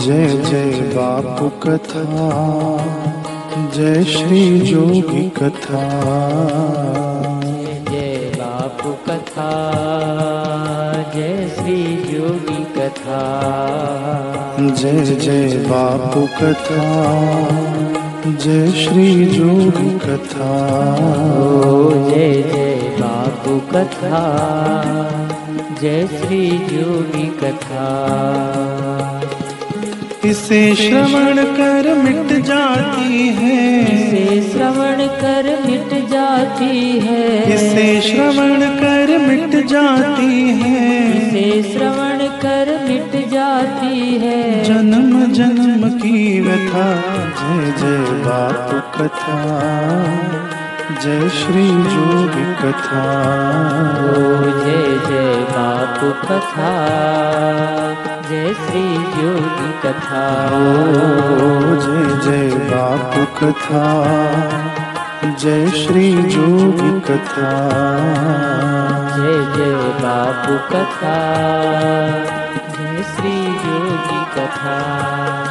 जय जय बापू कथा जय श्री जोगी कथा। जय बापू कथा जय श्री जोगी कथा। जय जय बापू कथा जय श्री जोगी कथा। जय जय बापू कथा जय श्री जोगी कथा। इसे श्रवण कर मिट जाती है। इसे श्रवण कर मिट जाती है। इसे श्रवण कर मिट जाती है। इसे श्रवण कर मिट जाती है। जन्म जन्म की व्यथा जय जय बापू कथा जय श्री जोगी कथा। जय जय बापू कथा। जय श्री योगी कथा जय जय बापू कथा जय श्री योगी कथा। जय जय बापू कथा जय श्री योगी कथा।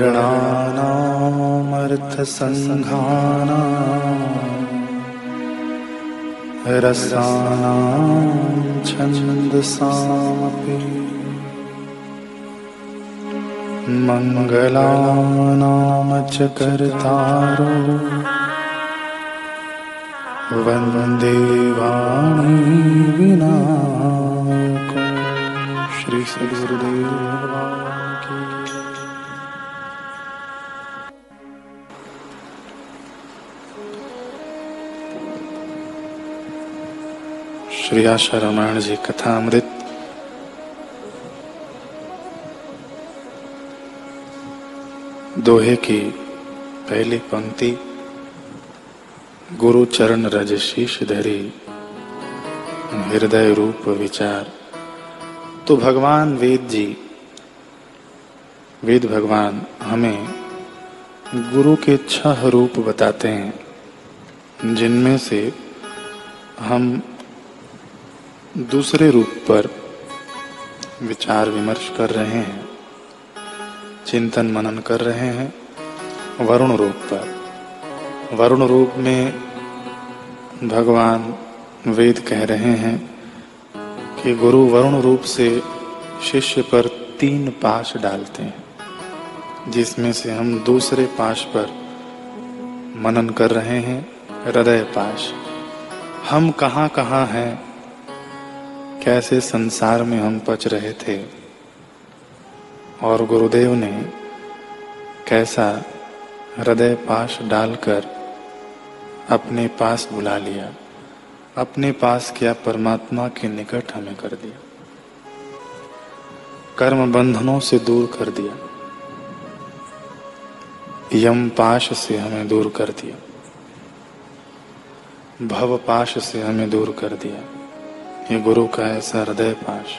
वर्णानामर्थसङ्घानां रसानां छन्दसामपि मङ्गलानां च कर्तारो वन्दे वाणी विनायको श्री श्री आशा रामायण जी कथा अमृत दोहे की पहली पंक्ति गुरु चरण रज शीश धरी, हृदय रूप विचार। तो भगवान वेद जी, वेद भगवान हमें गुरु के छह रूप बताते हैं, जिनमें से हम दूसरे रूप पर विचार विमर्श कर रहे हैं, चिंतन मनन कर रहे हैं, वरुण रूप पर। वरुण रूप में भगवान वेद कह रहे हैं कि गुरु वरुण रूप से शिष्य पर तीन पाश डालते हैं, जिसमें से हम दूसरे पाश पर मनन कर रहे हैं, हृदय पाश। हम कहाँ कहाँ हैं कैसे संसार में हम पच रहे थे? और गुरुदेव ने कैसा हृदय पाश डालकर अपने पास बुला लिया। अपने पास किया परमात्मा के निकट हमें कर दिया। कर्म बंधनों से दूर कर दिया। यम पाश से हमें दूर कर दिया। भव पाश से हमें दूर कर दिया। ये गुरु का ऐसा हृदय पाश,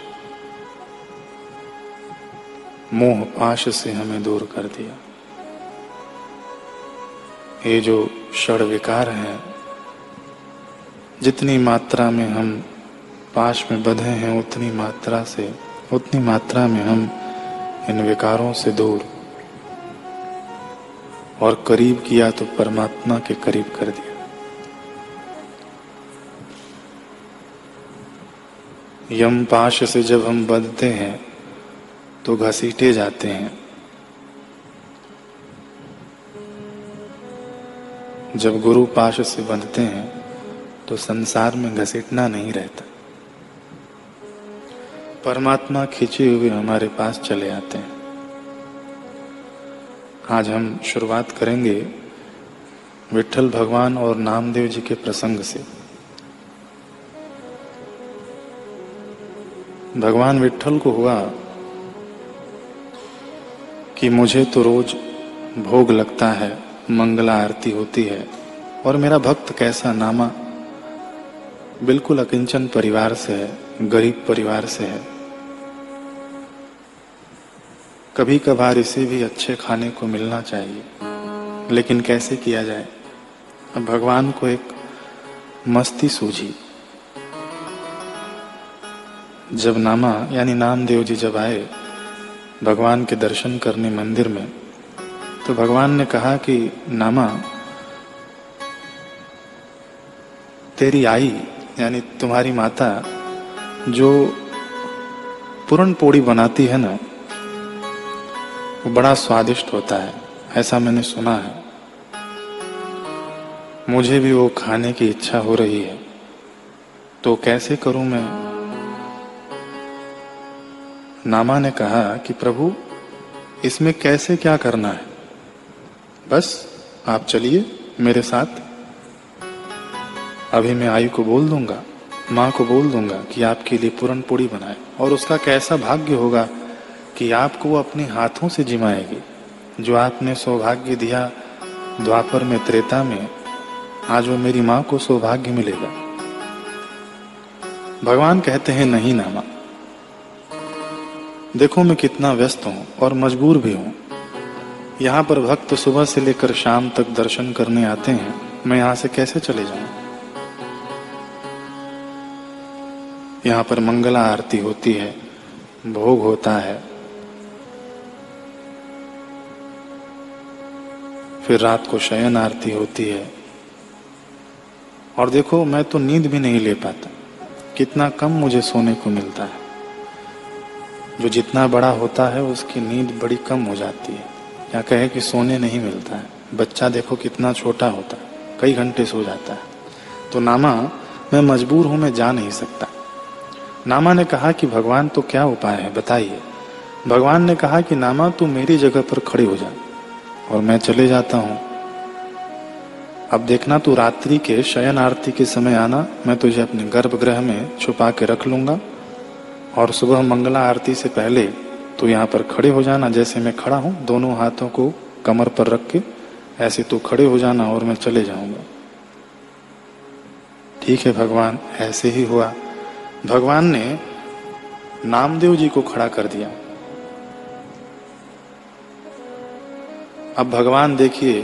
मोह पाश से हमें दूर कर दिया। ये जो षड विकार है, जितनी मात्रा में हम पाश में बधे हैं, उतनी मात्रा से, उतनी मात्रा में हम इन विकारों से दूर और करीब किया तो परमात्मा के करीब कर दिया। यम पाश से जब हम बंधते हैं तो घसीटे जाते हैं। जब गुरु पाश से बंधते हैं तो संसार में घसीटना नहीं रहता। परमात्मा खींचे हुए हमारे पास चले आते हैं। आज हम शुरुआत करेंगे विठल भगवान और नामदेव जी के प्रसंग से। भगवान विठल को हुआ कि मुझे तो रोज भोग लगता है, मंगला आरती होती है। और मेरा भक्त कैसा नामा बिल्कुल अकिंचन परिवार से है, गरीब परिवार से है। कभी कभार इसे भी अच्छे खाने को मिलना चाहिए, लेकिन कैसे किया जाए? अब भगवान को एक मस्ती सूझी। जब नामा, यानी नामदेव जी जब आए, भगवान के दर्शन करने मंदिर में तो भगवान ने कहा कि, नामा, तेरी आई, यानी तुम्हारी माता, जो पूर्ण पोड़ी बनाती है ना, वो बड़ा स्वादिष्ट होता है, ऐसा मैंने सुना है। मुझे भी वो खाने की इच्छा हो रही है तो कैसे करूँ मैं? नामा ने कहा कि प्रभु, इसमें कैसे क्या करना है? बस, आप चलिए मेरे साथ। अभी मैं आयु को बोल दूँगा, माँ को बोल दूँगा कि आपके लिए पूरन पूड़ी बनाए और उसका कैसा भाग्य होगा कि आपको वो अपने हाथों से जिमाएगी, जो आपने सौभाग्य दिया द्वापर में, त्रेता में। आज वो मेरी माँ को सौभाग्य मिलेगा। भगवान कहते हैं, नहीं नामा देखो मैं कितना व्यस्त हूँ और मजबूर भी हूँ। यहाँ पर भक्त सुबह से लेकर शाम तक दर्शन करने आते हैं। मैं यहाँ से कैसे चले जाऊँ? यहाँ पर मंगला आरती होती है, भोग होता है। फिर रात को शयन आरती होती है। और देखो, मैं तो नींद भी नहीं ले पाता। कितना कम मुझे सोने को मिलता है। जो जितना बड़ा होता है, उसकी नींद बड़ी कम हो जाती है। या कहे कि सोने नहीं मिलता है। बच्चा देखो कितना छोटा होता है, कई घंटे सो जाता है। तो नामा, मैं मजबूर हूँ, मैं जा नहीं सकता। नामा ने कहा कि भगवान तो क्या उपाय है, बताइए। भगवान ने कहा कि नामा, तू मेरी जगह पर खड़े हो जा, और मैं चले जाता हूँ। अब देखना, तू रात्रि के शयन आरती के समय आना, मैं तुझे अपने गर्भगृह में छुपा के रख लूँगा। और सुबह मंगला आरती से पहले तो यहाँ पर खड़े हो जाना जैसे मैं खड़ा हूँ, दोनों हाथों को कमर पर रख के, ऐसे तो खड़े हो जाना और मैं चले जाऊँगा। ठीक है भगवान, ऐसे ही हुआ। भगवान ने नामदेव जी को खड़ा कर दिया। अब भगवान देखिए,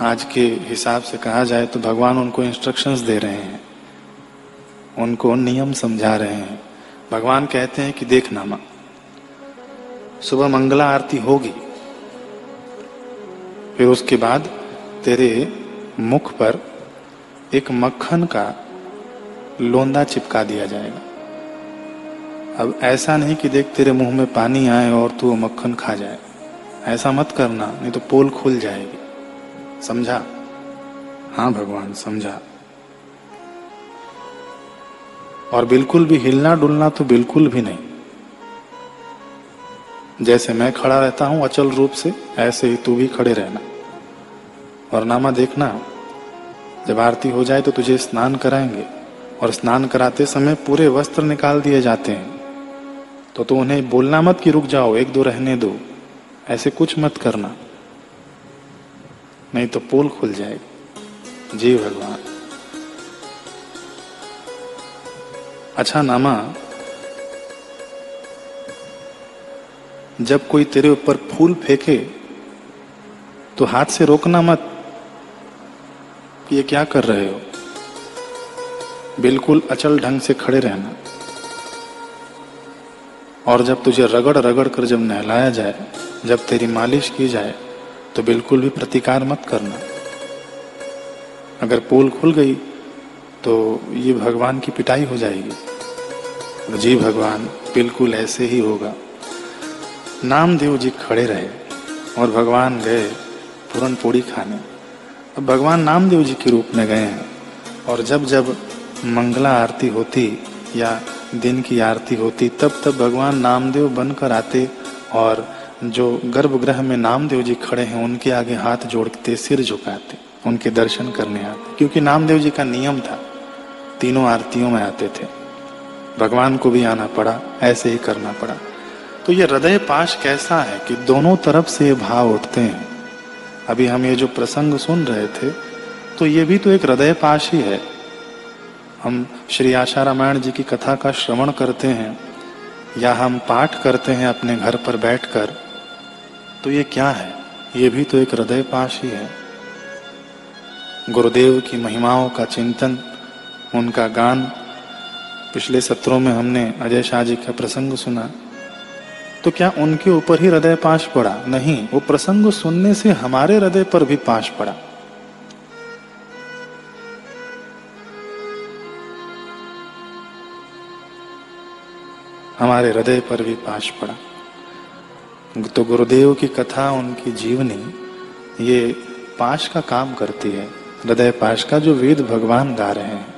आज के हिसाब से कहा जाए तो भगवान उनको इंस्ट्रक्शंस दे रहे हैं, उनको नियम समझा रहे हैं। भगवान कहते हैं कि देख नामा, सुबह मंगला आरती होगी, फिर उसके बाद तेरे मुख पर एक मक्खन का लोंदा चिपका दिया जाएगा। अब ऐसा नहीं कि देख तेरे मुँह में पानी आए और तू मक्खन खा जाए। ऐसा मत करना, नहीं तो पोल खुल जाएगी। समझा? हाँ भगवान, समझा। और बिल्कुल भी हिलना डुलना तो बिल्कुल भी नहीं। जैसे मैं खड़ा रहता हूँ अचल रूप से, ऐसे ही तू भी खड़े रहना। और नामा देखना, जब आरती हो जाए तो तुझे स्नान कराएँगे, और स्नान कराते समय पूरे वस्त्र निकाल दिए जाते हैं। तो तू उन्हें बोलना मत कि रुक जाओ, एक दो रहने दो, ऐसे कुछ मत करना। नहीं तो पोल खुल जाएगी। जी भगवान। अच्छा नामा, जब कोई तेरे ऊपर फूल फेंके तो हाथ से रोकना मत ये क्या कर रहे हो। बिल्कुल अचल ढंग से खड़े रहना। और जब तुझे रगड़ रगड़ कर जब नहलाया जाए, जब तेरी मालिश की जाए तो बिल्कुल भी प्रतिकार मत करना। अगर पोल खुल गई तो ये भगवान की पिटाई हो जाएगी। जी भगवान, बिल्कुल ऐसे ही होगा। नामदेव जी खड़े रहे और भगवान गए पूरन पोड़ी खाने। अब भगवान नामदेव जी के रूप में गए हैं और जब जब मंगला आरती होती या दिन की आरती होती, तब तब भगवान नामदेव बनकर आते और जो गर्भगृह में नामदेव जी खड़े हैं, उनके आगे हाथ जोड़ते, सिर झुकाते, उनके दर्शन करने आते। क्योंकि नामदेव जी का नियम था तीनों आरतियों में आते थे। भगवान को भी आना पड़ा, ऐसे ही करना पड़ा। तो ये हृदय पाश कैसा है कि दोनों तरफ़ से ये भाव उठते हैं? अभी हम ये जो प्रसंग सुन रहे थे तो ये भी तो एक हृदय पाश ही है। हम श्री आशा रामायण जी की कथा का श्रवण करते हैं, या हम पाठ करते हैं अपने घर पर बैठकर तो ये क्या है? ये भी तो एक हृदय पाश ही है। गुरुदेव की महिमाओं का चिंतन उनका गान पिछले सत्रों में हमने अजय शाह जी का प्रसंग सुना। तो क्या उनके ऊपर ही हृदय पाश पड़ा? नहीं, वो प्रसंग सुनने से हमारे हृदय पर भी पाश पड़ा। हमारे हृदय पर भी पाश पड़ा। तो गुरुदेव की कथा, उनकी जीवनी, ये पाश का काम करती है। हृदय पाश का जो वेद भगवान गा रहे हैं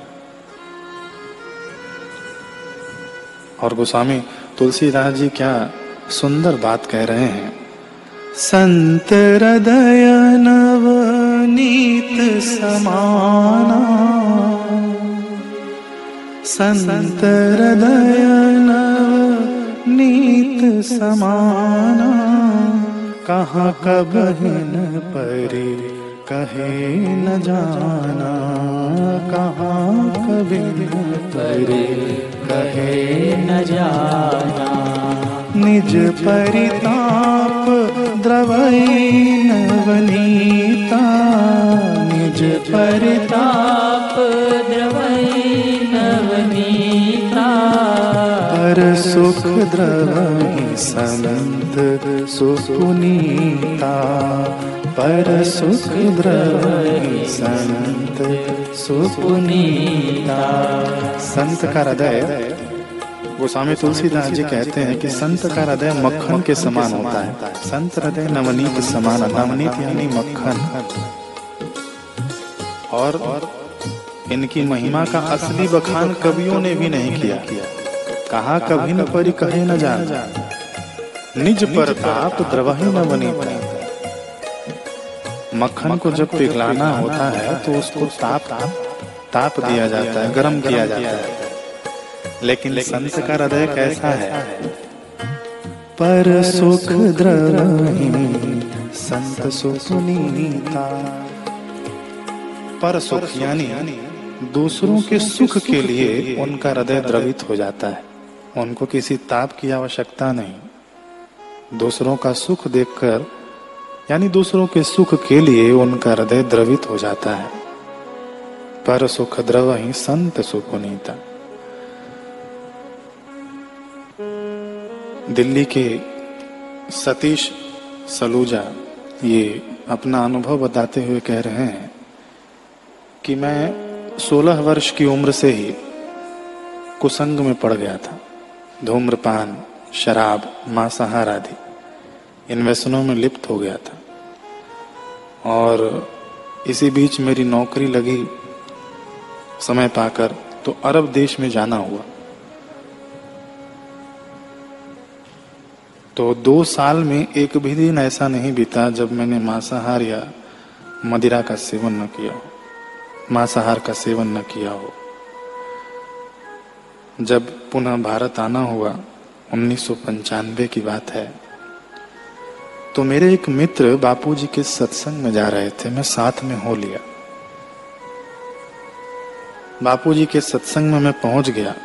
और गोस्वामी तुलसीदास जी क्या सुंदर बात कह रहे हैं। संत हृदय नवनीत समाना। संत हृदय नवनीत समाना। कहाँ कब न परे कहे न जाना, कहाँ कभी परे कहे न जाना। निज परिताप द्रवई नवनीता। निज परिताप द्रवई नवनीता। पर सुख द्रवई संत सुपुनीता पर सुख संत सुपुनीता। संत का हृदय, गोस्वामी तुलसीदास जी कहते हैं कि संत का हृदय मक्खन के समान होता है। संत हृदय नवनीत समान, नवनीत यानी मक्खन। और इनकी महिमा का असली बखान कवियों ने भी नहीं किया। कहा कभी न परी कहे न जान। निज पर ताप द्रवही न बनी। मक्खन को जब पिघलाना होता है तो उसको ताप ताप दिया जाता है, गर्म किया जाता है। लेकिन संत का हृदय कैसा है? पर सुख द्रवही संत सुनीता पर सुख यानी दूसरों के सुख के लिए उनका हृदय द्रवित हो जाता है। उनको किसी ताप की आवश्यकता नहीं। दूसरों का सुख देखकर यानी दूसरों के सुख के लिए उनका हृदय द्रवित हो जाता है। पर सुख द्रव ही संत सुपुनीता दिल्ली के सतीश सलूजा ये अपना अनुभव बताते हुए कह रहे हैं कि मैं 16 वर्ष की उम्र से ही कुसंग में पड़ गया था। धूम्रपान, शराब, मांसाहार आदि, इन व्यसनों में लिप्त हो गया था। और इसी बीच मेरी नौकरी लगी समय पाकर तो अरब देश में जाना हुआ। तो दो साल में एक भी दिन ऐसा नहीं बीता जब मैंने मांसाहार या मदिरा का सेवन न किया हो, मांसाहार का सेवन न किया हो। जब पुनः भारत आना हुआ, उन्नीस सौ पंचानबे की बात है तो मेरे एक मित्र बापूजी के सत्संग में जा रहे थे, मैं साथ में हो लिया। बापूजी के सत्संग में मैं पहुँच गया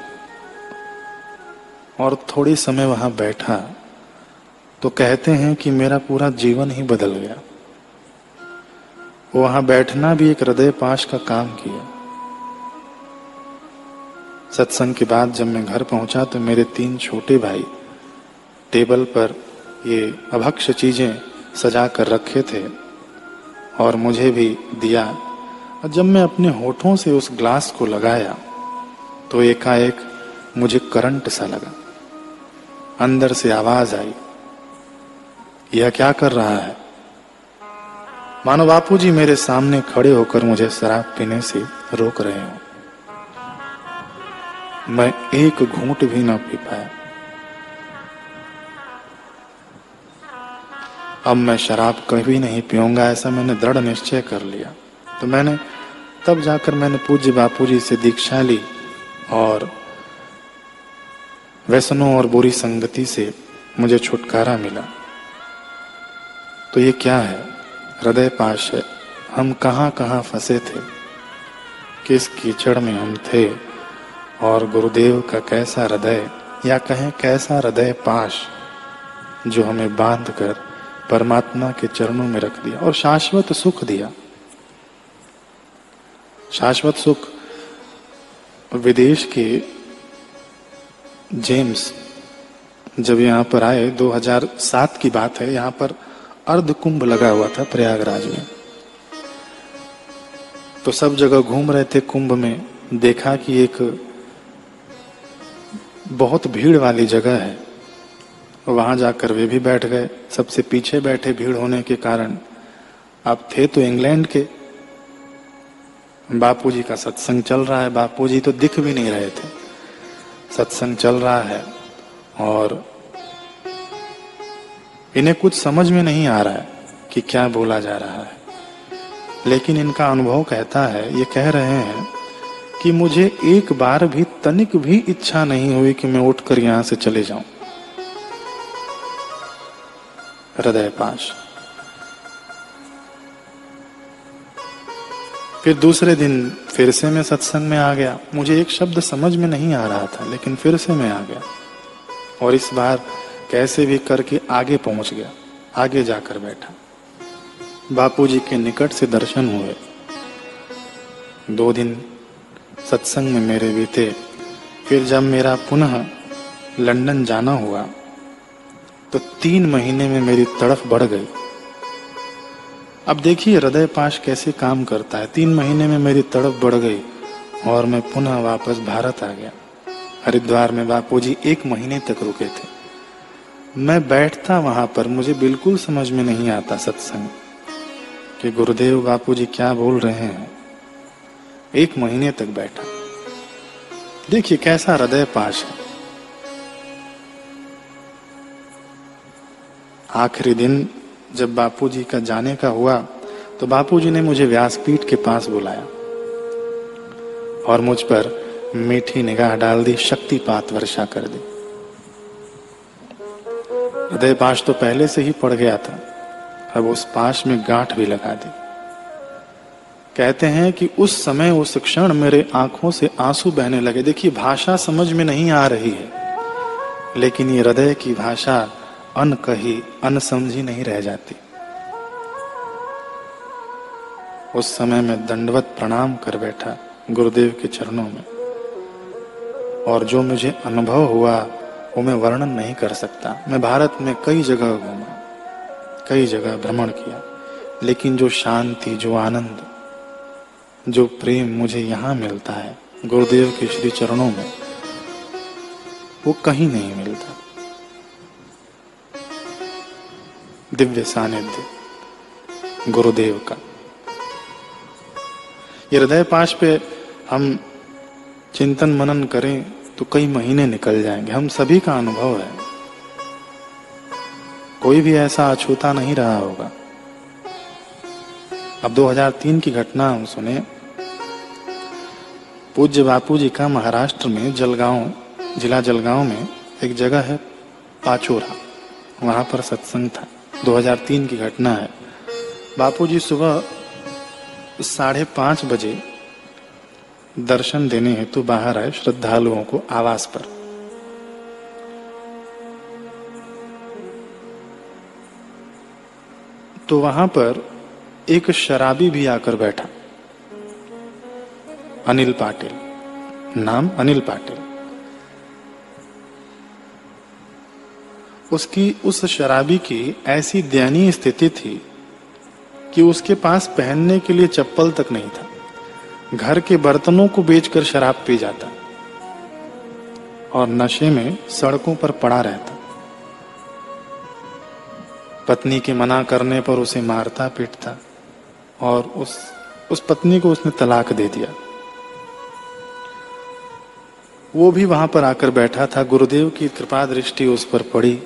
और थोड़ी समय वहाँ बैठा तो कहते हैं कि मेरा पूरा जीवन ही बदल गया। वहाँ बैठना भी एक हृदय पाश का काम किया। सत्संग के बाद जब मैं घर पहुँचा तो मेरे तीन छोटे भाई टेबल पर ये अभक्ष चीज़ें सजा कर रखे थे और मुझे भी दिया। और जब मैं अपने होठों से उस ग्लास को लगाया तो एकाएक मुझे करंट सा लगा। अंदर से आवाज़ आई, यह क्या कर रहा है? मानो बापू जी मेरे सामने खड़े होकर मुझे शराब पीने से रोक रहे हो। मैं एक घूंट भी ना पी पाया। अब मैं शराब कभी नहीं पीऊँगा, ऐसा मैंने दृढ़ निश्चय कर लिया। तो मैंने, तब जाकर मैंने पूज्य बापू जी से दीक्षा ली और व्यसनों और बुरी संगति से मुझे छुटकारा मिला। तो ये क्या है? हृदय पाश है। हम कहाँ कहाँ फंसे थे? किस कीचड़ में हम थे? और गुरुदेव का कैसा हृदय या कहें कैसा हृदय पाश जो हमें बाँध कर परमात्मा के चरणों में रख दिया और शाश्वत सुख दिया। शाश्वत सुख विदेश के जेम्स जब यहाँ पर आए 2007 की बात है, यहाँ पर अर्ध कुंभ लगा हुआ था प्रयागराज में। तो सब जगह घूम रहे थे कुंभ में, देखा कि एक बहुत भीड़ वाली जगह है। वहाँ जाकर वे भी बैठ गए। सबसे पीछे बैठे भीड़ होने के कारण अब थे तो इंग्लैंड के। बापूजी का सत्संग चल रहा है। बापूजी तो दिख भी नहीं रहे थे। सत्संग चल रहा है और इन्हें कुछ समझ में नहीं आ रहा है कि क्या बोला जा रहा है। लेकिन इनका अनुभव कहता है, ये कह रहे हैं कि मुझे एक बार भी तनिक भी इच्छा नहीं हुई कि मैं उठकर यहाँ से चले जाऊँ। हृदय पाश फिर दूसरे दिन फिर से मैं सत्संग में आ गया। मुझे एक शब्द समझ में नहीं आ रहा था, लेकिन फिर से मैं आ गया। और इस बार कैसे भी करके आगे पहुँच गया, आगे जाकर बैठा। बापूजी के निकट से दर्शन हुए। दो दिन सत्संग में मेरे बीते। फिर जब मेरा पुनः लंदन जाना हुआ तो तीन महीने में मेरी तड़फ बढ़ गई। अब देखिए हृदय पाश कैसे काम करता है। तीन महीने में मेरी तड़फ बढ़ गई और मैं पुनः वापस भारत आ गया। हरिद्वार में बापू जी एक महीने तक रुके थे। मैं बैठता वहाँ पर, मुझे बिल्कुल समझ में नहीं आता सत्संग कि गुरुदेव बापू जी क्या बोल रहे हैं। एक महीने तक बैठा। देखिए कैसा हृदय पाश है। आखिरी दिन जब बापू जी का जाने का हुआ तो बापू जी ने मुझे व्यासपीठ के पास बुलाया और मुझ पर मीठी निगाह डाल दी, शक्तिपात वर्षा कर दी। हृदय पाश तो पहले से ही पड़ गया था, अब उस पाश में गांठ भी लगा दी। कहते हैं कि उस समय उस क्षण मेरे आँखों से आँसू बहने लगे। देखिए, भाषा समझ में नहीं आ रही है, लेकिन ये हृदय की भाषा अन कही, अन समझी नहीं रह जाती। उस समय में दंडवत प्रणाम कर बैठा गुरुदेव के चरणों में। और जो मुझे अनुभव हुआ, वो मैं वर्णन नहीं कर सकता। मैं भारत में कई जगह घूमा, कई जगह भ्रमण किया, लेकिन जो शांति, जो आनंद, जो प्रेम मुझे यहाँ मिलता है, गुरुदेव के श्री चरणों में, वो कहीं नहीं मिलता। दिव्य सानिध्य गुरुदेव का। ये हृदय पाश पे हम चिंतन मनन करें तो कई महीने निकल जाएँगे। हम सभी का अनुभव है। कोई भी ऐसा अछूता नहीं रहा होगा। अब 2003 की घटना हम सुने। पूज्य बापू जी का महाराष्ट्र में जलगांव, जिला जलगांव में एक जगह है, पाचोरा। वहाँ पर सत्संग था। 2003 की घटना है। बापू जी सुबह साढ़े पाँच बजे दर्शन देने हेतु बाहर आए श्रद्धालुओं को आवास पर। तो वहाँ पर एक शराबी भी आकर बैठा। अनिल पाटिल। नाम अनिल पाटिल। उसकी उस शराबी की ऐसी दयनीय स्थिति थी कि उसके पास पहनने के लिए चप्पल तक नहीं था। घर के बर्तनों को बेचकर शराब पी जाता और नशे में सड़कों पर पड़ा रहता। पत्नी के मना करने पर उसे मारता पीटता और उस उस पत्नी को उसने तलाक दे दिया। वो भी वहाँ पर आकर बैठा था। गुरुदेव की कृपा दृष्टि उस पर पड़ी।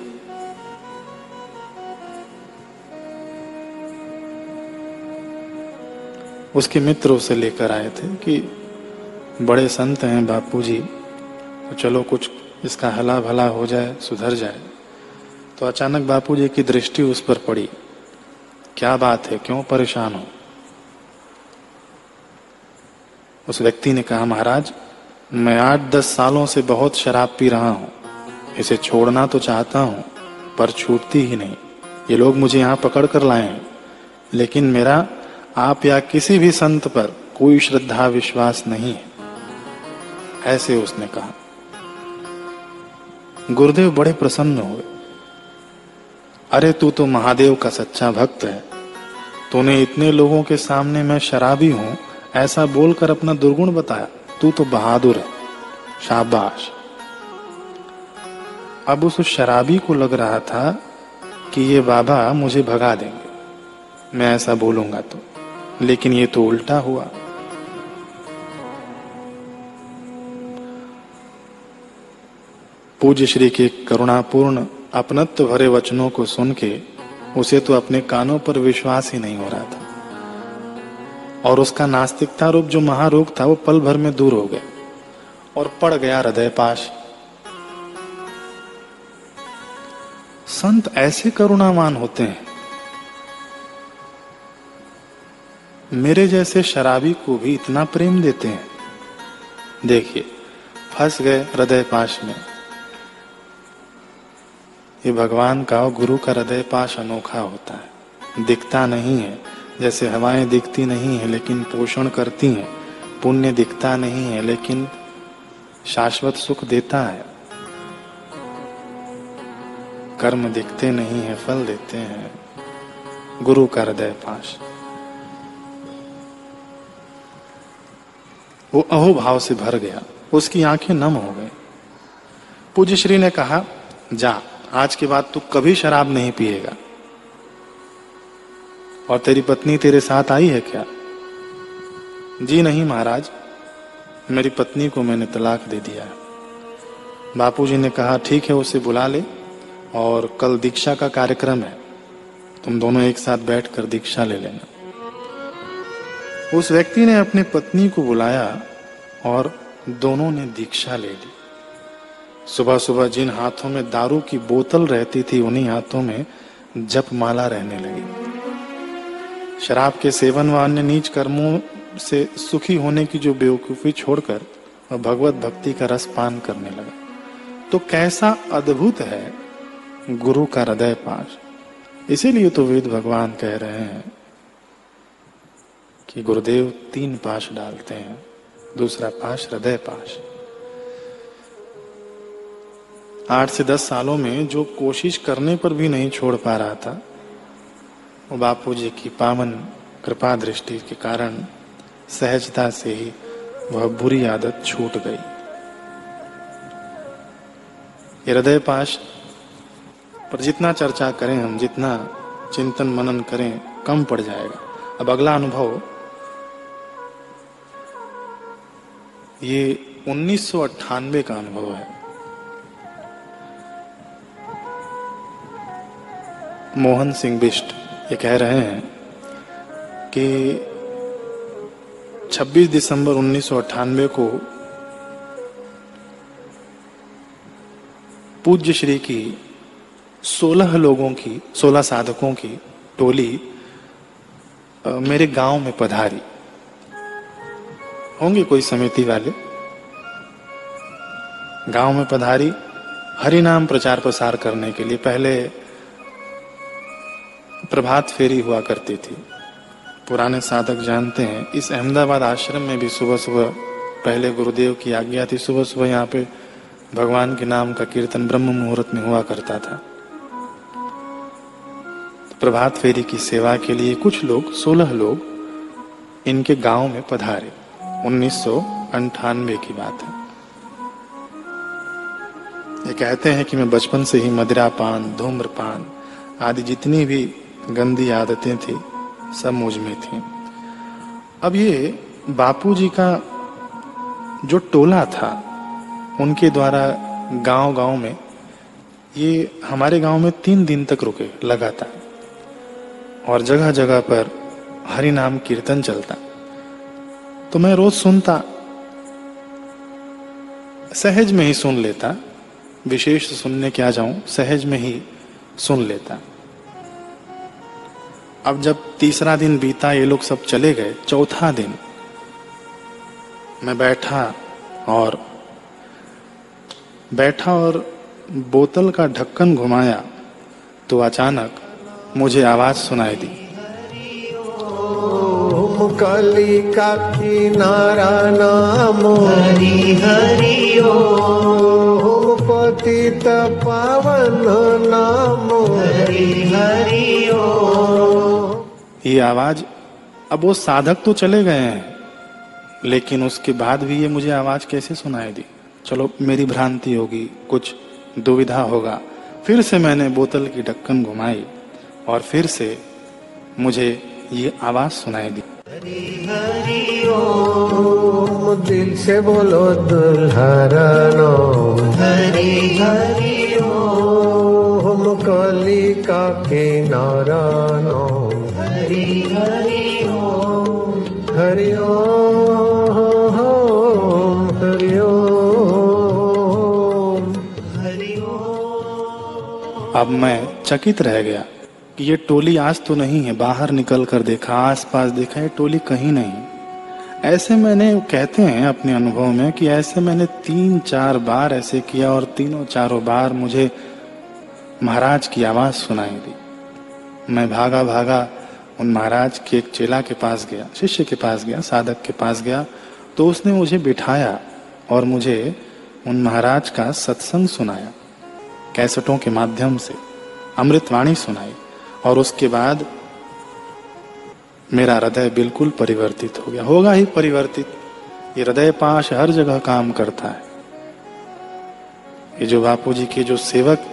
उसके मित्र उसे लेकर आए थे कि बड़े संत हैं बापूजी तो चलो कुछ इसका हला भला हो जाए, सुधर जाए। तो अचानक बापू जी की दृष्टि उस पर पड़ी। क्या बात है, क्यों परेशान हो? उस व्यक्ति ने कहा, महाराज, मैं आठ दस सालों से बहुत शराब पी रहा हूँ। इसे छोड़ना तो चाहता हूँ, पर छूटती ही नहीं। ये लोग मुझे यहाँ पकड़ कर लाए हैं। लेकिन मेरा आप या किसी भी संत पर कोई श्रद्धा, विश्वास नहीं है। ऐसे उसने कहा। गुरुदेव बड़े प्रसन्न हुए अरे तू तो महादेव का सच्चा भक्त है। तूने इतने लोगों के सामने मैं शराबी हूँ, ऐसा बोलकर अपना दुर्गुण बताया। तू तो बहादुर है। शाबाश। अब उस शराबी को लग रहा था कि ये बाबा मुझे भगा देंगे। मैं ऐसा बोलूँगा तो। लेकिन ये तो उल्टा हुआ। पूज्य श्री के करुणापूर्ण, अपनत्व भरे वचनों को सुन के उसे तो अपने कानों पर विश्वास ही नहीं हो रहा था। और उसका नास्तिकता रूप जो महारोग था, वो पल भर में दूर हो गया और पड़ गया हृदय पाश। संत ऐसे करुणावान होते हैं मेरे जैसे शराबी को भी इतना प्रेम देते हैं। देखिए, फंस गए हृदय पाश में। ये भगवान का गुरु का हृदय पाश अनोखा होता है। दिखता नहीं है, जैसे हवाएँ दिखती नहीं है, लेकिन पोषण करती हैं। पुण्य दिखता नहीं है, लेकिन शाश्वत सुख देता है। कर्म दिखते नहीं है, फल देते हैं। गुरु का हृदय पाश। वो अहोभाव से भर गया। उसकी आँखें नम हो गई। पूज्य श्री ने कहा, जा, आज के बाद तू कभी शराब नहीं पिएगा। और तेरी पत्नी तेरे साथ आई है क्या? जी नहीं महाराज, मेरी पत्नी को मैंने तलाक दे दिया है। बापूजी ने कहा, ठीक है, उसे बुला ले, और कल दीक्षा का कार्यक्रम है। तुम दोनों एक साथ बैठकर दीक्षा ले लेना। उस व्यक्ति ने अपनी पत्नी को बुलाया और दोनों ने दीक्षा ले ली। सुबह सुबह जिन हाथों में दारू की बोतल रहती थी, उन्हीं हाथों में जप माला रहने लगी। शराब के सेवन व अन्य नीच कर्मों से सुखी होने की जो बेवकूफ़ी छोड़कर वह भगवत भक्ति का रस पान करने लगा। तो कैसा अद्भुत है गुरु का हृदय पाश इसीलिए तो वेद भगवान कह रहे हैं कि गुरुदेव तीन पाश डालते हैं, दूसरा पाश हृदय पाश। आठ से दस सालों में जो कोशिश करने पर भी नहीं छोड़ पा रहा था, वो बापू जी की पावन कृपा दृष्टि के कारण सहजता से ही वह बुरी आदत छूट गई। हृदय पाश पर जितना चर्चा करें हम, जितना चिंतन मनन करें, कम पड़ जाएगा। अब अगला अनुभव ये उन्नीस का अनुभव है। मोहन सिंह बिष्ट ये कह रहे हैं कि 26 दिसंबर उन्नीस सौ अट्ठानबे को पूज्य श्री की 16 लोगों की 16 साधकों की टोली मेरे गाँव में पधारी। होंगे कोई समिति वाले। गाँव में पधारी हरि नाम प्रचार प्रसार करने के लिए पहले प्रभात फेरी हुआ करती थी। पुराने साधक जानते हैं, इस अहमदाबाद आश्रम में भी सुबह सुबह पहले गुरुदेव की आज्ञा थी। सुबह सुबह यहाँ पे भगवान के नाम का कीर्तन ब्रह्म मुहूर्त में हुआ करता था। प्रभात फेरी की सेवा के लिए कुछ लोग, सोलह लोग, इनके गाँव में पधारे। उन्नीस की बात है। ये कहते हैं कि मैं बचपन से ही मदिरा पान धूम्रपान आदि जितनी भी गंदी आदतें थी, सब मुझमें थी। अब ये बापूजी का जो टोला था, उनके द्वारा गाँव गाँव में, ये हमारे गाँव में तीन दिन तक रुके, लगातार। और जगह जगह पर हरि नाम कीर्तन चलता। तो मैं रोज सुनता, सहज में ही सुन लेता, विशेष सुनने क्या जाऊँ, सहज में ही सुन लेता। अब जब तीसरा दिन बीता, ये लोग सब चले गए, चौथा दिन, मैं बैठा और बैठा और बोतल का ढक्कन घुमाया तो अचानक मुझे आवाज़ सुनाई दी। कली का किनारा नाम हरि हरि ओम पतित पावन नाम हरि हरि ओम ये आवाज़ अब वो साधक तो चले गए हैं लेकिन उसके बाद भी ये मुझे आवाज़ कैसे सुनाई दी? चलो मेरी भ्रांति होगी कुछ दुविधा होगा। फिर से मैंने बोतल की ढक्कन घुमाई और फिर से मुझे ये आवाज़ सुनाई दी। हरि ओम ओम दिल से बोलो दुल्हरा नाम हरि हरि ओम कली का किनारा नाम हरि हरि हरि ओम हरि ओम हरि ओम अब मैं चकित रह गया। कि ये टोली आज तो नहीं है, बाहर निकल कर देखा आस पास देखा, ये टोली कहीं नहीं। ऐसे मैंने, कहते हैं अपने अनुभव में कि ऐसे मैंने तीन चार बार ऐसे किया और तीनों चारों बार मुझे महाराज की आवाज़ सुनाई दी। मैं भागा भागा उन महाराज के एक चेला के पास गया, शिष्य के पास गया, साधक के पास गया तो उसने मुझे बिठाया और मुझे उन महाराज का सत्संग सुनाया, कैसेटों के माध्यम से, अमृतवाणी सुनाई। और उसके बाद मेरा हृदय बिल्कुल परिवर्तित हो गया। होगा ही परिवर्तित। ये हृदय पाश हर जगह काम करता है। ये जो बापू जी के जो सेवक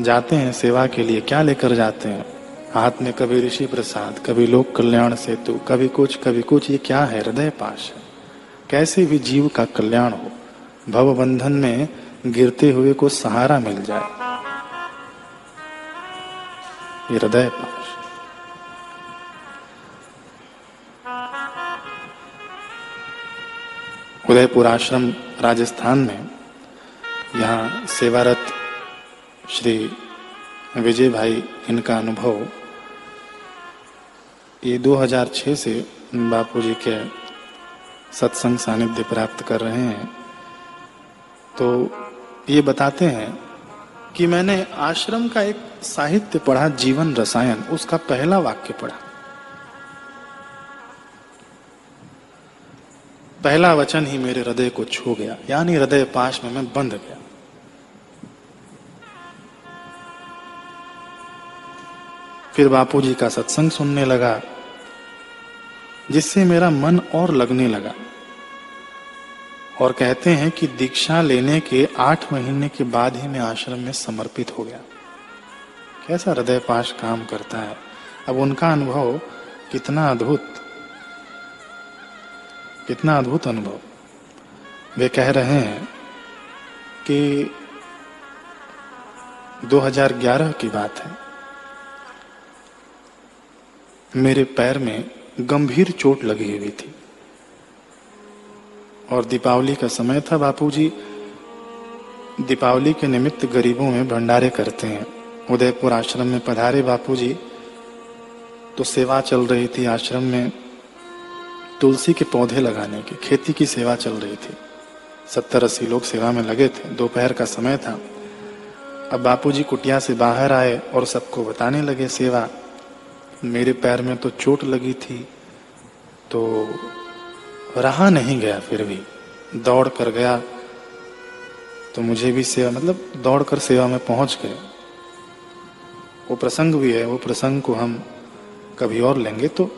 जाते हैं, सेवा के लिए क्या लेकर जाते हैं? हाथ में कभी ऋषि प्रसाद, कभी लोक कल्याण सेतु, कभी कुछ कभी कुछ, ये क्या है? हृदय पाश है। कैसे भी जीव का कल्याण हो भव बंधन में गिरते हुए को सहारा मिल जाए। ये हृदय पाश उदयपुर आश्रम राजस्थान में यहाँ सेवारत श्री विजय भाई इनका अनुभव। ये 2006 से बापू जी के सत्संग सानिध्य प्राप्त कर रहे हैं। तो ये बताते हैं कि मैंने आश्रम का एक साहित्य पढ़ा, जीवन रसायन, उसका पहला वाक्य पढ़ा। पहला वचन ही मेरे हृदय को छू गया, यानी हृदय पाश में मैं बंध गया। फिर बापूजी का सत्संग सुनने लगा, जिससे मेरा मन और लगने लगा। और कहते हैं कि दीक्षा लेने के आठ महीने के बाद ही मैं आश्रम में समर्पित हो गया। कैसा हृदय पाश काम करता है? अब उनका अनुभव कितना अद्भुत कितना अद्भुत अनुभव। वे कह रहे हैं कि 2011 की बात है। मेरे पैर में गंभीर चोट लगी हुई थी। और दीपावली का समय था, बापूजी। दीपावली के निमित्त गरीबों में भंडारे करते हैं। उदयपुर आश्रम में पधारे बापूजी। तो सेवा चल रही थी आश्रम में तुलसी के पौधे लगाने की। खेती की सेवा चल रही थी। सत्तर अस्सी लोग सेवा में लगे थे। दोपहर का समय था। अब बापूजी कुटिया से बाहर आए और सबको बताने लगे, सेवा, मेरे पैर में तो चोट लगी थी तो रहा नहीं गया फिर भी। दौड़ कर गया तो मुझे भी सेवा मतलब दौड़ कर सेवा में पहुँच गए। वो प्रसंग भी है, वो प्रसंग को हम कभी और लेंगे। तो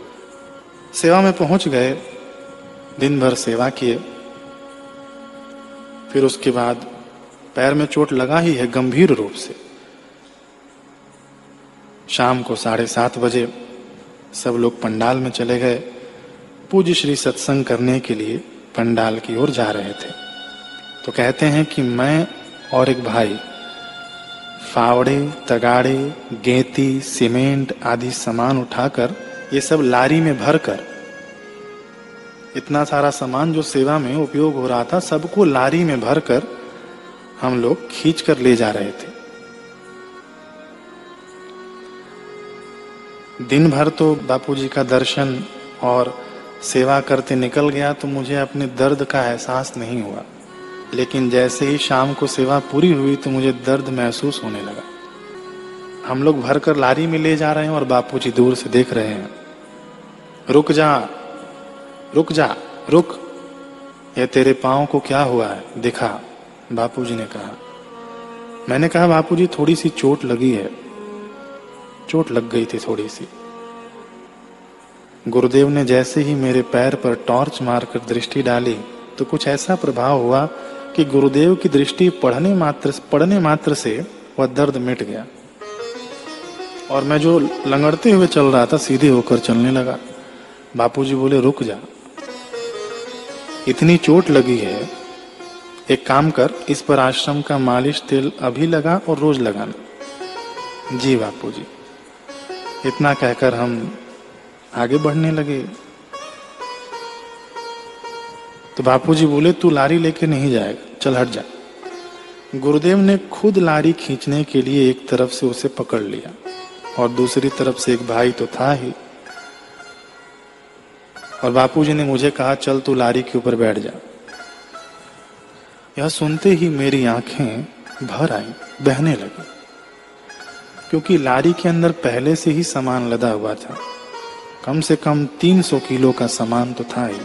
सेवा में पहुँच गए दिन भर सेवा किए। फिर उसके बाद पैर में चोट लगा ही है गंभीर रूप से। शाम को साढ़े सात बजे सब लोग पंडाल में चले गए। पूज्य श्री सत्संग करने के लिए पंडाल की ओर जा रहे थे। तो कहते हैं कि मैं और एक भाई फावड़े, तगाड़े, गेती, सीमेंट आदि सामान उठाकर ये सब लारी में भरकर, इतना सारा सामान जो सेवा में उपयोग हो रहा था, सबको लारी में भरकर हम लोग खींच कर ले जा रहे थे। दिन भर तो बापू जी का दर्शन और सेवा करते निकल गया तो मुझे अपने दर्द का एहसास नहीं हुआ। लेकिन जैसे ही शाम को सेवा पूरी हुई तो मुझे दर्द महसूस होने लगा। हम लोग भर कर लारी में ले जा रहे हैं और बापूजी दूर से देख रहे हैं। रुक जा रुक जा, रुक। ये तेरे पाँव को क्या हुआ है? दिखा बापूजी ने कहा। मैंने कहा बापूजी थोड़ी सी चोट लगी है। चोट लग गई थी थोड़ी सी। गुरुदेव ने जैसे ही मेरे पैर पर टॉर्च मारकर दृष्टि डाली तो कुछ ऐसा प्रभाव हुआ कि गुरुदेव की दृष्टि पढ़ने मात्र पढ़ने मात्र से वह दर्द मिट गया। और मैं जो लंगड़ते हुए चल रहा था, सीधे होकर चलने लगा। बापूजी बोले, रुक जा। इतनी चोट लगी है। एक काम कर, इस पर आश्रम का मालिश, तेल अभी लगा और रोज लगाना। जी बापूजी। इतना कहकर हम आगे बढ़ने लगे। तो बापूजी बोले, तू लारी लेके नहीं जाएगा। चल हट जा। गुरुदेव ने खुद लारी खींचने के लिए एक तरफ़ से उसे पकड़ लिया और दूसरी तरफ़ से एक भाई तो था ही। और बापूजी ने मुझे कहा, चल तू लारी के ऊपर बैठ जा। यह सुनते ही मेरी आँखें भर आई, बहने लगी। क्योंकि लारी के अंदर पहले से ही सामान लदा हुआ था, कम से कम 300 किलो का सामान तो था ही।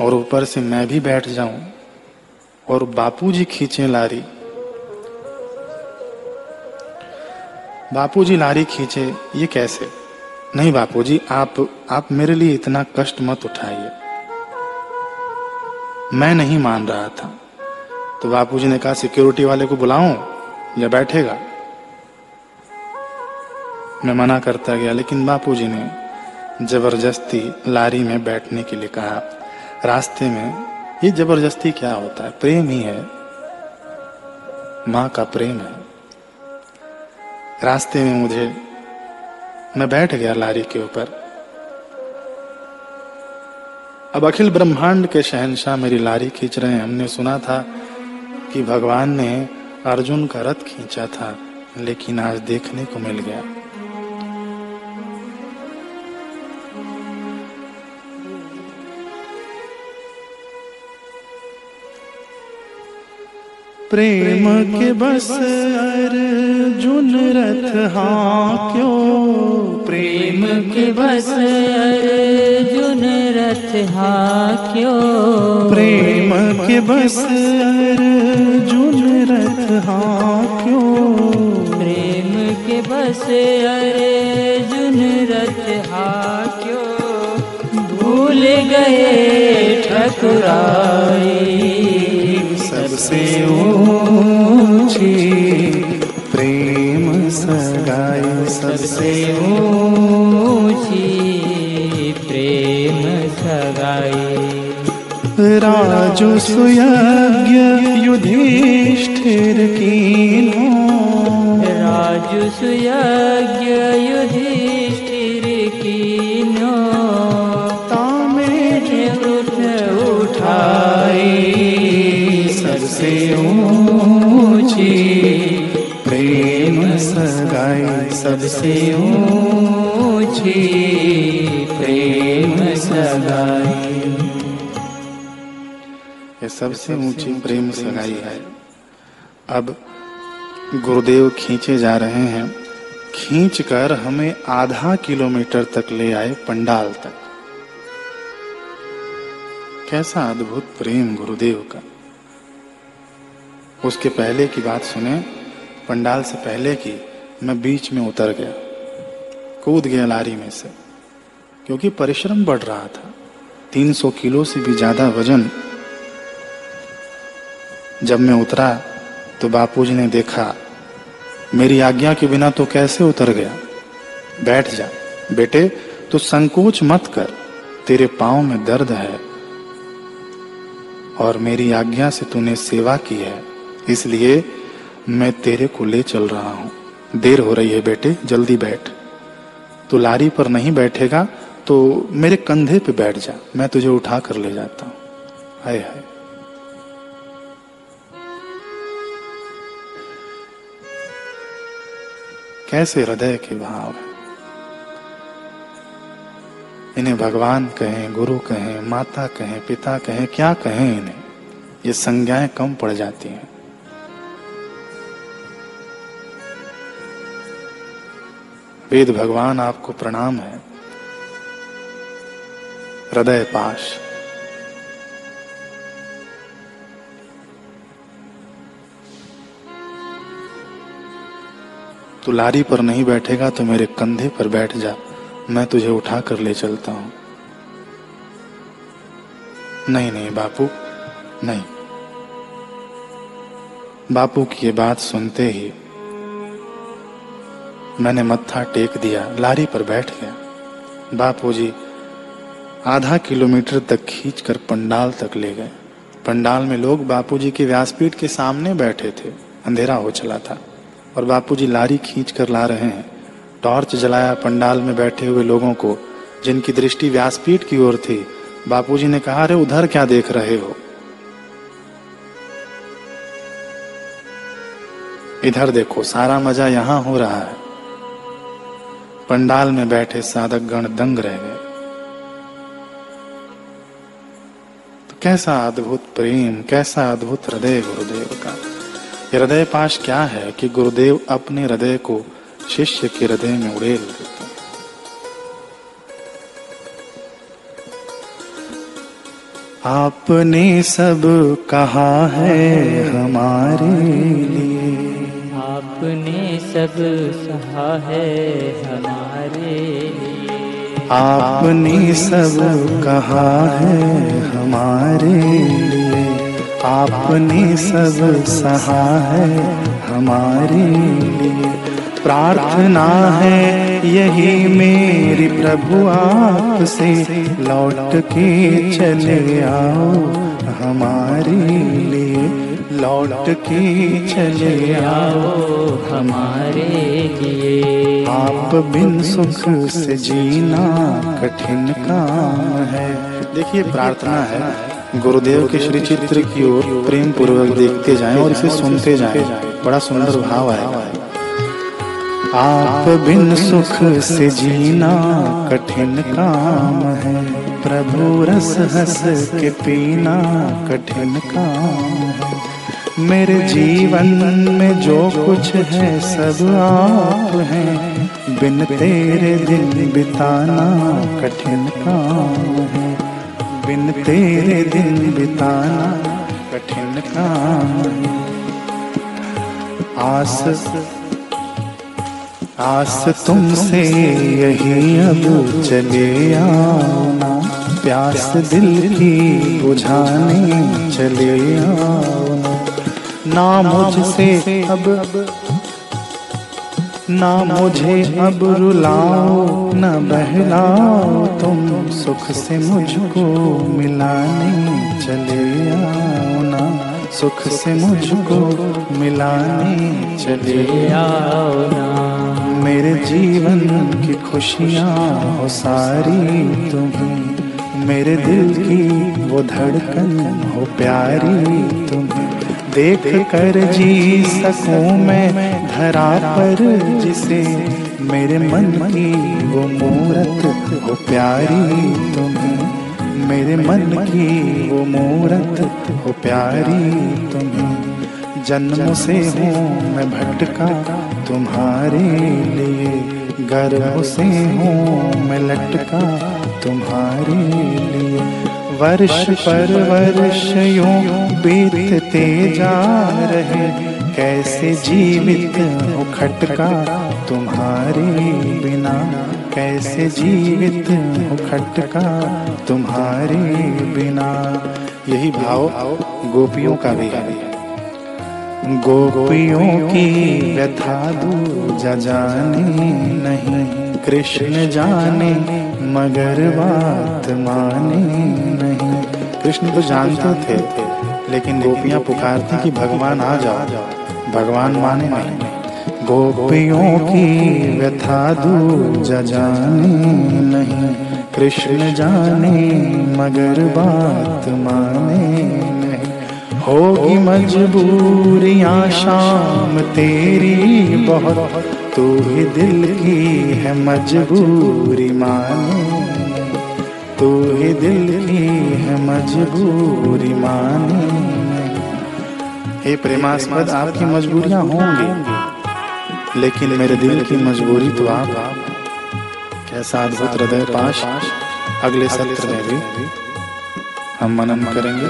और ऊपर से मैं भी बैठ जाऊँ और बापूजी खींचे लारी। बापूजी लारी खींचे, ये कैसे? नहीं बापूजी, आप आप मेरे लिए इतना कष्ट मत उठाइए। मैं नहीं मान रहा था। तो बापूजी ने कहा, सिक्योरिटी वाले को बुलाऊं? या बैठेगा? मैं मना करता गया, लेकिन बापूजी ने ज़बरदस्ती लारी में बैठने के लिए कहा। रास्ते में ये ज़बरदस्ती क्या होता है? प्रेम ही है। माँ का प्रेम है। रास्ते में मुझे, मैं बैठ गया लारी के ऊपर। अब अखिल ब्रह्मांड के शहनशाह मेरी लारी खींच रहे हैं। हमने सुना था कि भगवान ने अर्जुन का रथ खींचा था, लेकिन आज देखने को मिल गया। प्रेम के बस अर्जुन रथ हाँ क्यों? प्रेम के बस अर्जुन रथ हाक्यो प्रेम के बस अर्जुन रथ हाँ क्यों? प्रेम के बस अर्जुन रथ हाक्यो भूल गए ठकुराई। सबसे ऊँची, प्रेम सगाई सबसे ऊँची, प्रेम सगाई। राजु सुयज्ञ युधिष्ठिर कीनो राजु सुयज्ञ युधिष्ठिर सबसे ऊँची प्रेम सगाई। ये सबसे ऊँची प्रेम सगाई है। अब गुरुदेव खींचे जा रहे हैं। खींच कर हमें आधा किलोमीटर तक ले आए पंडाल तक। कैसा अद्भुत प्रेम गुरुदेव का। उसके पहले की बात सुने, पंडाल से पहले की। मैं बीच में उतर गया, कूद गया लारी में से, क्योंकि परिश्रम बढ़ रहा था। 300 किलो से भी ज़्यादा वज़न। जब मैं उतरा तो बापूजी ने देखा, मेरी आज्ञा के बिना तो कैसे उतर गया? बैठ जा, बेटे तो संकोच मत कर, तेरे पाँव में दर्द है। और मेरी आज्ञा से तूने सेवा की है, इसलिए मैं तेरे को ले चल रहा हूँ। देर हो रही है बेटे, जल्दी बैठ। तो लारी पर नहीं बैठेगा तो मेरे कंधे पे बैठ जा, मैं तुझे उठा कर ले जाता हूँ। हाय हाय। कैसे हृदय के भाव इन्हें भगवान कहें, गुरु कहें, माता कहें, पिता कहें, क्या कहें इन्हें? ये संज्ञाएँ कम पड़ जाती हैं। वेद भगवान आपको प्रणाम है। हृदय पाश। तू लारी पर नहीं बैठेगा तो मेरे कंधे पर बैठ जा। मैं तुझे उठा कर ले चलता हूँ। नहीं नहीं, बापू नहीं। बापू की ये बात सुनते ही मैंने मत्था टेक दिया, लारी पर बैठ गया। बापू जी, आधा किलोमीटर तक खींच कर पंडाल तक ले गए। पंडाल में लोग बापूजी के व्यासपीठ के सामने बैठे थे। अंधेरा हो चला था और बापूजी लारी खींच कर ला रहे हैं। टॉर्च जलाया पंडाल में बैठे हुए लोगों को, जिनकी दृष्टि व्यासपीठ की ओर थी। बापूजी ने कहा, अरे, उधर क्या देख रहे हो? इधर देखो, सारा मज़ा यहाँ हो रहा है। पंडाल में बैठे साधक गण दंग रह गए। तो कैसा अद्भुत प्रेम, कैसा अद्भुत हृदय गुरुदेव का? हृदय पाश क्या है कि गुरुदेव अपने हृदय को शिष्य के हृदय में उड़ेल देते आपने सब कहा है हमारे लिए। आपने सब सहा है हमारे आपने सब कहा है हमारे लिए। आपने सब सहा है हमारे लिए। प्रार्थना है यही मेरी प्रभु आपसे, लौट के चले आओ हमारे लिए। लौट के चले आओ हमारे लिए। आप बिन सुख से जीना कठिन काम है। देखिए, प्रार्थना है। गुरुदेव के श्री चित्र की ओर प्रेम पूर्वक देखते जाएँ और इसे सुनते जाएँ। बड़ा सुंदर भाव है। आप बिन सुख से जीना कठिन काम है। प्रभु रस हंस के पीना कठिन काम है। मेरे जीवन में जो कुछ है, सब आप हैं। बिन तेरे दिन बिताना कठिन काम है। बिन तेरे दिन बिताना कठिन काम आस आस तुमसे यही अब चले आना। प्यास दिल की बुझाने चले आना। ना मुझसे अब, ना मुझे अब रुलाओ, न बहलाओ तुम सुख से मुझको मिलाने चले आओ ना, सुख से मुझको मिलाने चले आओ ना। मेरे जीवन की खुशियाँ हो सारी तुम्हें, मेरे दिल की वो धड़कन हो प्यारी तुम्हें। देख कर जी सकूँ मैं धरा पर जिसे मेरे मन की वो मूरत हो प्यारी तुम्हें मेरे मन की वो मूरत हो प्यारी तुम्हें जन्म से हूँ मैं भटका तुम्हारे लिए गर्भ से हूँ मैं लटका तुम्हारे लिए वर्ष पर वर्ष यूँ बीतते जा रहे कैसे जीवित हो खटका तुम्हारे बिना? कैसे जीवित हो खटका तुम्हारे बिना? यही भाव गोपियों का भी है। गोपियों की व्यथा दूजा जाने नहीं। कृष्ण जाने मगर बात माने नहीं। कृष्ण तो जानते थे लेकिन गोपियाँ पुकारती कि भगवान आ जाओ। भगवान माने नहीं। गोपियों की व्यथा दूजा जाने नहीं। कृष्ण जाने मगर बात माने नहीं। होगी मजबूरियाँ शाम तेरी बहुत। तू ही दिल की है मजबूरी माने। तू ही दिल की है मजबूरी माने। हे प्रेमास्पद आपकी मजबूरियाँ होंगी, लेकिन मेरे दिल की मजबूरी तो आप कैसा अद्भुत हृदय पाश, अगले सत्र में भी हम मनन करेंगे।